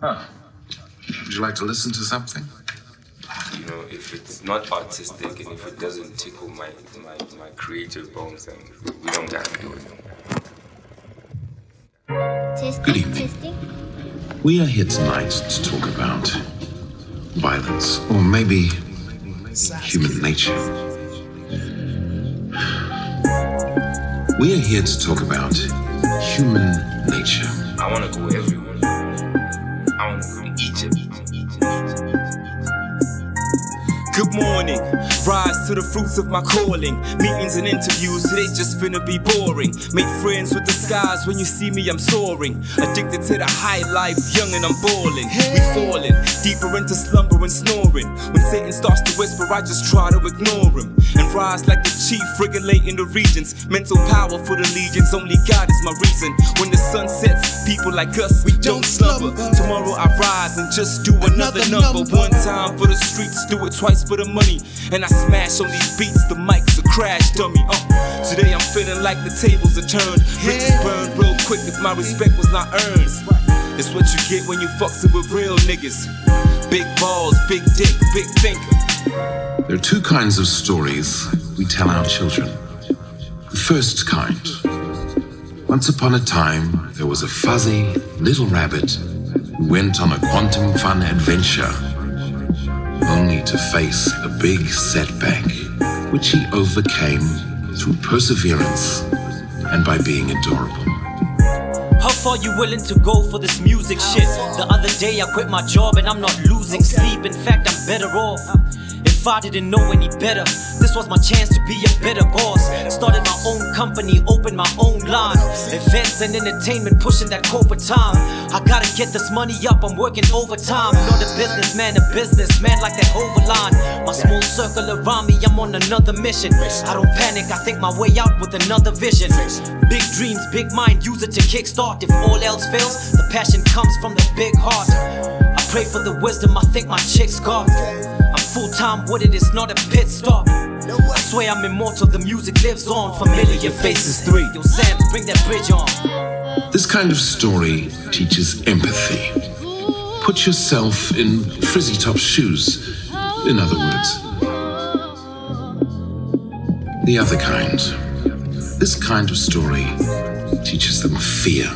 Huh. Would you like to listen to something? You know, if it's not artistic and if it doesn't tickle my my, my creative bones, then we don't gotta do it. Good evening. We are here tonight to talk about violence, or maybe human nature. We are here to talk about human nature. I wanna go everywhere. Good morning, rise to the fruits of my calling. Meetings and interviews, they just finna be boring. Make friends with the skies when you see me, I'm soaring. Addicted to the high life, young and I'm balling. We falling deeper into slumber and snoring. When Satan starts to whisper, I just try to ignore him. And rise like the chief, regulating the regions. Mental power for the legions, only God is my reason. When the sun sets, people like us, we don't slumber. Tomorrow I rise and just do another number. One time for the streets, do it twice for the money. And I smash on these beats, the mic's a crash dummy. Uh, today like the tables are turned. Bridges burned real quick if my respect was not earned. It's what you get when you fucking with real niggas. Big balls, big dick, big thinker. There are two kinds of stories we tell our children. The first kind. Once upon a time, there was a fuzzy little rabbit who went on a quantum fun adventure, only to face a big setback, which he overcame through perseverance and by being adorable. How far you willing to go for this music shit? The other day I quit my job and I'm not losing sleep. In fact, I'm better off. If I didn't know any better, this was my chance to be a better boss. Started my own company, opened my own line. Events and entertainment, pushing that corporate time. I gotta get this money up, I'm working overtime. Not a businessman, a businessman like that Hova line. My small circle around me, I'm on another mission. I don't panic, I think my way out with another vision. Big dreams, big mind, use it to kickstart. If all else fails, the passion comes from the big heart. I pray for the wisdom I think my chick's got. I'm full time with it, it's not a pit stop. I swear I'm immortal, the music lives on. Familiar faces three. Yo, Sam, bring that bridge on. This kind of story teaches empathy. Put yourself in Frizzy Top's shoes, in other words. The other kind. This kind of story teaches them fear.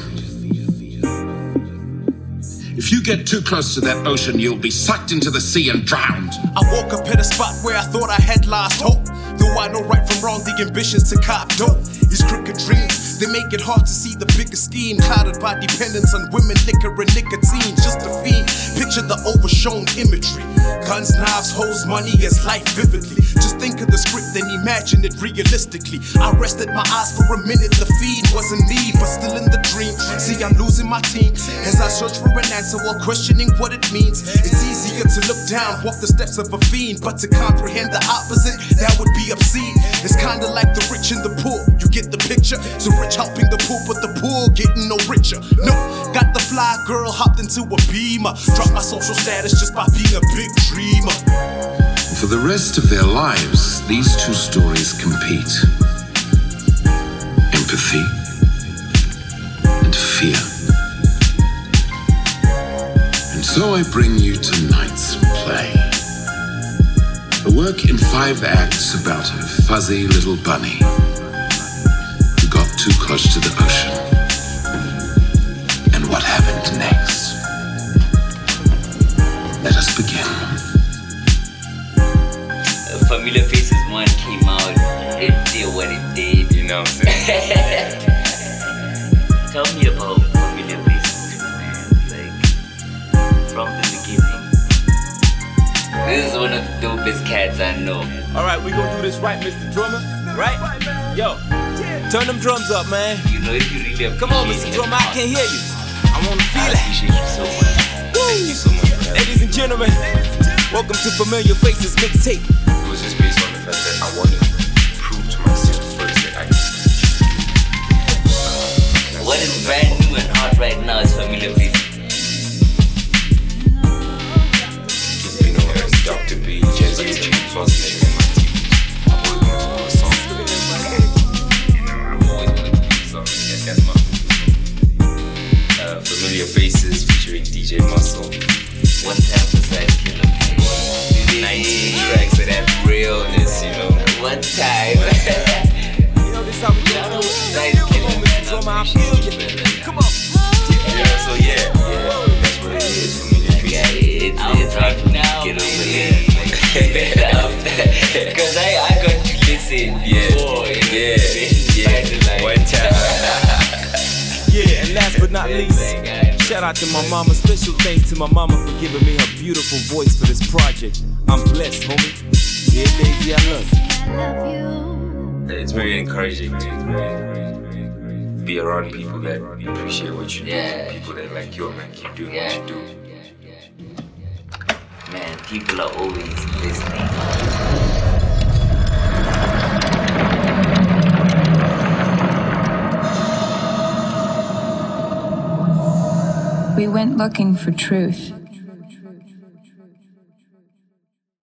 If you get too close to that ocean, you'll be sucked into the sea and drowned. I woke up at a spot where I thought I had lost hope. Though I know right from wrong, the ambitions to cop dope. These crooked dreams, they make it hard to see the bigger scheme. Clouded by dependence on women, liquor, and nicotine. Just a fiend. Picture the overshown imagery. Guns, knives, hoes, money as life vividly. Just think of the script, then imagine it realistically. I rested my eyes for a minute. The feed wasn't me, but still in the dream. See, I'm losing my team as I search for an answer while questioning what it means. It's easier to look down, walk the steps of a fiend, but to comprehend the opposite, that would be obscene. It's kinda like the rich and the poor. Get the picture? So rich helping the poor, but the poor getting no richer. No, got the fly girl hopped into a beamer. Drop my social status just by being a big dreamer. For the rest of their lives, these two stories compete empathy and fear. And so I bring you tonight's play. A work in five acts about a fuzzy little bunny too close to the ocean. And what happened next? Let us begin. Familiar Faces 1 came out, it did what it did. You know what I'm saying? Tell me about Familiar Faces 2, man. Like, from the beginning. This is one of the dopest cats I know. Alright, we gonna do this right, Mr. Drummer. Right? Yo, turn them drums up, man. You know, if you really Come on, Mr. Drum, I hop, can hear you. I wanna I feel it. appreciate you so much. Thank you so much for. Ladies and gentlemen, welcome to Familiar Faces Mixtape. It was just based on the fact that I wanted to prove to myself first that I What is brand new and hot right now is Familiar Faces. Familiar Faces featuring DJ Muscle. What type of that killer? 19 tracks of that realness, you know. What type? you know this you, Yeah, so yeah, yeah, that's what it is. Familiar Faces. It's, it's hard to get over. Cause I, I got to listen yeah. before. Yeah, yeah, yeah. One time. DJ but not least, shout out to my mama. Special thanks to my mama for giving me her beautiful voice for this project. I'm blessed, homie. Yeah, Daisy, I love you. It's very encouraging to be around people that appreciate what you do, Yeah. people that like you, man, keep doing Yeah. what you do. Man, people are always listening. We went looking for truth.